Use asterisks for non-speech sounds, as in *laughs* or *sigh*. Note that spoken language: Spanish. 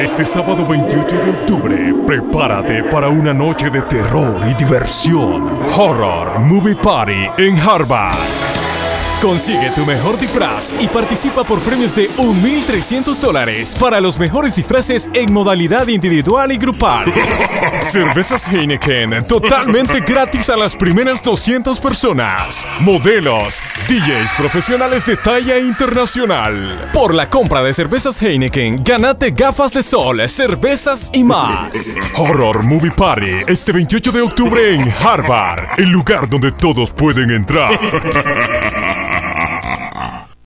Este sábado 28 de octubre, prepárate para una noche de terror y diversión. Horror Movie Party en Harvard. Consigue tu mejor disfraz y participa por premios de 1.300 dólares para los mejores disfraces en modalidad individual y grupal. *laughs* Cervezas Heineken totalmente gratis a las primeras 200 personas. Modelos, DJs profesionales de talla internacional. Por la compra de cervezas Heineken, ganate gafas de sol, cervezas y más. Horror Movie Party este 28 de octubre en Harvard, el lugar donde todos pueden entrar. *laughs*